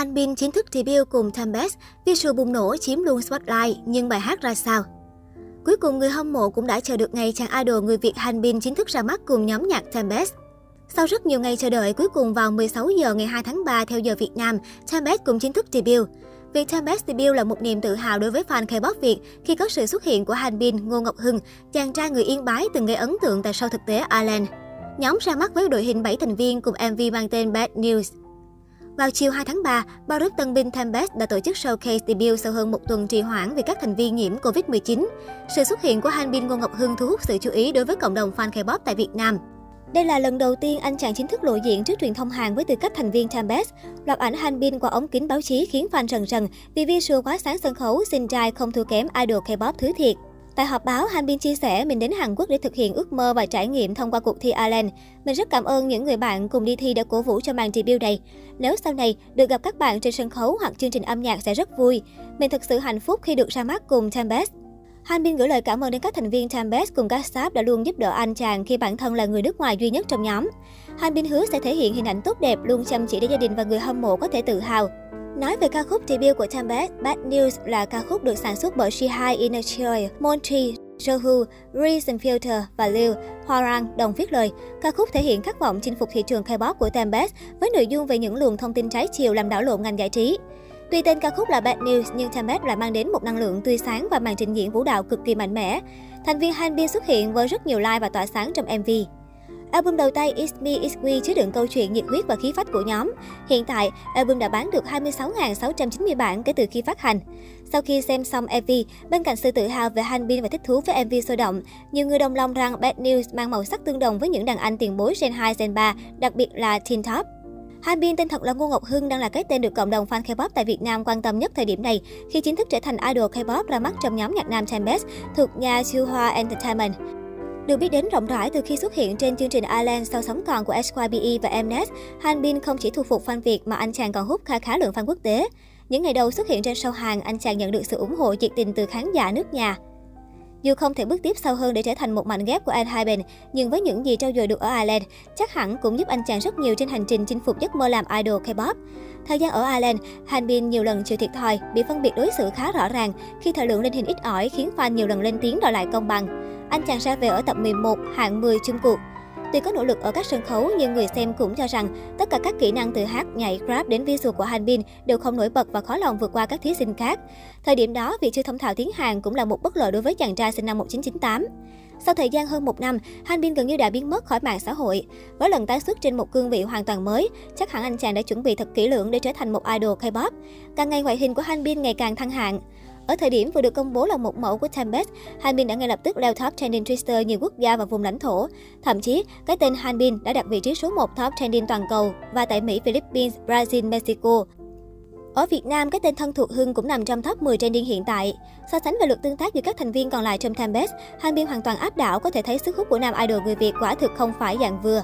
Hanbin chính thức debut cùng Tempest, visual bùng nổ chiếm luôn spotlight, nhưng bài hát ra sao? Cuối cùng người hâm mộ cũng đã chờ được ngày chàng idol người Việt Hanbin chính thức ra mắt cùng nhóm nhạc Tempest. Sau rất nhiều ngày chờ đợi, cuối cùng vào 16 giờ ngày 2 tháng 3 theo giờ Việt Nam, Tempest cũng chính thức debut. Việc Tempest debut là một niềm tự hào đối với fan K-pop Việt khi có sự xuất hiện của Hanbin, Ngô Ngọc Hưng, chàng trai người Yên Bái từng gây ấn tượng tại show thực tế Ireland. Nhóm ra mắt với đội hình 7 thành viên cùng MV mang tên Bad News. Vào chiều 2 tháng 3, bao tân binh Tempest đã tổ chức showcase debut sau hơn một tuần trì hoãn vì các thành viên nhiễm Covid-19. Sự xuất hiện của Hanbin Ngô Ngọc Hưng thu hút sự chú ý đối với cộng đồng fan K-pop tại Việt Nam. Đây là lần đầu tiên anh chàng chính thức lộ diện trước truyền thông Hàn với tư cách thành viên Tempest. Loạt ảnh Hanbin qua ống kính báo chí khiến fan rần rần vì visual quá sáng sân khấu, xinh trai không thua kém idol K-pop thứ thiệt. Tại họp báo, Hanbin chia sẻ mình đến Hàn Quốc để thực hiện ước mơ và trải nghiệm thông qua cuộc thi Ireland. Mình rất cảm ơn những người bạn cùng đi thi đã cổ vũ cho màn debut này. Nếu sau này được gặp các bạn trên sân khấu hoặc chương trình âm nhạc sẽ rất vui. Mình thực sự hạnh phúc khi được ra mắt cùng Tempest. Hanbin gửi lời cảm ơn đến các thành viên Tempest cùng các staff đã luôn giúp đỡ anh chàng khi bản thân là người nước ngoài duy nhất trong nhóm. Hanbin hứa sẽ thể hiện hình ảnh tốt đẹp, luôn chăm chỉ để gia đình và người hâm mộ có thể tự hào. Nói về ca khúc debut của Tempest, Bad News là ca khúc được sản xuất bởi Shihai Inachoi, Monty, Johu, Reason Filter và Liu Hwarang đồng viết lời. Ca khúc thể hiện khát vọng chinh phục thị trường K-pop của Tempest với nội dung về những luồng thông tin trái chiều làm đảo lộn ngành giải trí. Tuy tên ca khúc là Bad News nhưng Tempest lại mang đến một năng lượng tươi sáng và màn trình diễn vũ đạo cực kỳ mạnh mẽ. Thành viên Hanbin xuất hiện với rất nhiều like và tỏa sáng trong MV. Album đầu tay It's Me It's We chứa đựng câu chuyện nhiệt huyết và khí phách của nhóm. Hiện tại, album đã bán được 26.690 bản kể từ khi phát hành. Sau khi xem xong MV, bên cạnh sự tự hào về Hanbin và thích thú với MV sôi động, nhiều người đồng lòng rằng Bad News mang màu sắc tương đồng với những đàn anh tiền bối Gen 2, Gen 3, đặc biệt là Teen Top. Hanbin tên thật là Ngô Ngọc Hưng đang là cái tên được cộng đồng fan K-pop tại Việt Nam quan tâm nhất thời điểm này khi chính thức trở thành idol K-pop ra mắt trong nhóm nhạc nam Tempest thuộc nhà Hoa Entertainment. Được biết đến rộng rãi từ khi xuất hiện trên chương trình Island sau sóng còn của SYBE và Mnet, Hanbin không chỉ thu phục fan Việt mà anh chàng còn hút khá khá lượng fan quốc tế. Những ngày đầu xuất hiện trên show hàng, anh chàng nhận được sự ủng hộ nhiệt tình từ khán giả nước nhà. Dù không thể bước tiếp sâu hơn để trở thành một mảnh ghép của anh hai bên, nhưng với những gì trau dồi được ở Ireland, chắc hẳn cũng giúp anh chàng rất nhiều trên hành trình chinh phục giấc mơ làm idol K-pop. Thời gian ở Ireland, Hanbin nhiều lần chịu thiệt thòi, bị phân biệt đối xử khá rõ ràng khi thời lượng lên hình ít ỏi khiến fan nhiều lần lên tiếng đòi lại công bằng. Anh chàng ra về ở tập 11, hạng 10 chung cuộc. Tuy có nỗ lực ở các sân khấu, nhưng người xem cũng cho rằng tất cả các kỹ năng từ hát, nhảy, rap đến visual của Hanbin đều không nổi bật và khó lòng vượt qua các thí sinh khác. Thời điểm đó, việc chưa thông thạo tiếng Hàn cũng là một bất lợi đối với chàng trai sinh năm 1998. Sau thời gian hơn một năm, Hanbin gần như đã biến mất khỏi mạng xã hội. Với lần tái xuất trên một cương vị hoàn toàn mới, chắc hẳn anh chàng đã chuẩn bị thật kỹ lưỡng để trở thành một idol K-pop. Càng ngày ngoại hình của Hanbin ngày càng thăng hạng. Ở thời điểm vừa được công bố là một mẫu của Tempest, Hanbin đã ngay lập tức leo top trending Twitter nhiều quốc gia và vùng lãnh thổ. Thậm chí, cái tên Hanbin đã đặt vị trí số 1 top trending toàn cầu và tại Mỹ, Philippines, Brazil, Mexico. Ở Việt Nam, cái tên thân thuộc Hưng cũng nằm trong top 10 trending hiện tại. So sánh về lượt tương tác giữa các thành viên còn lại trong Tempest, Hanbin hoàn toàn áp đảo có thể thấy sức hút của nam idol người Việt quả thực không phải dạng vừa.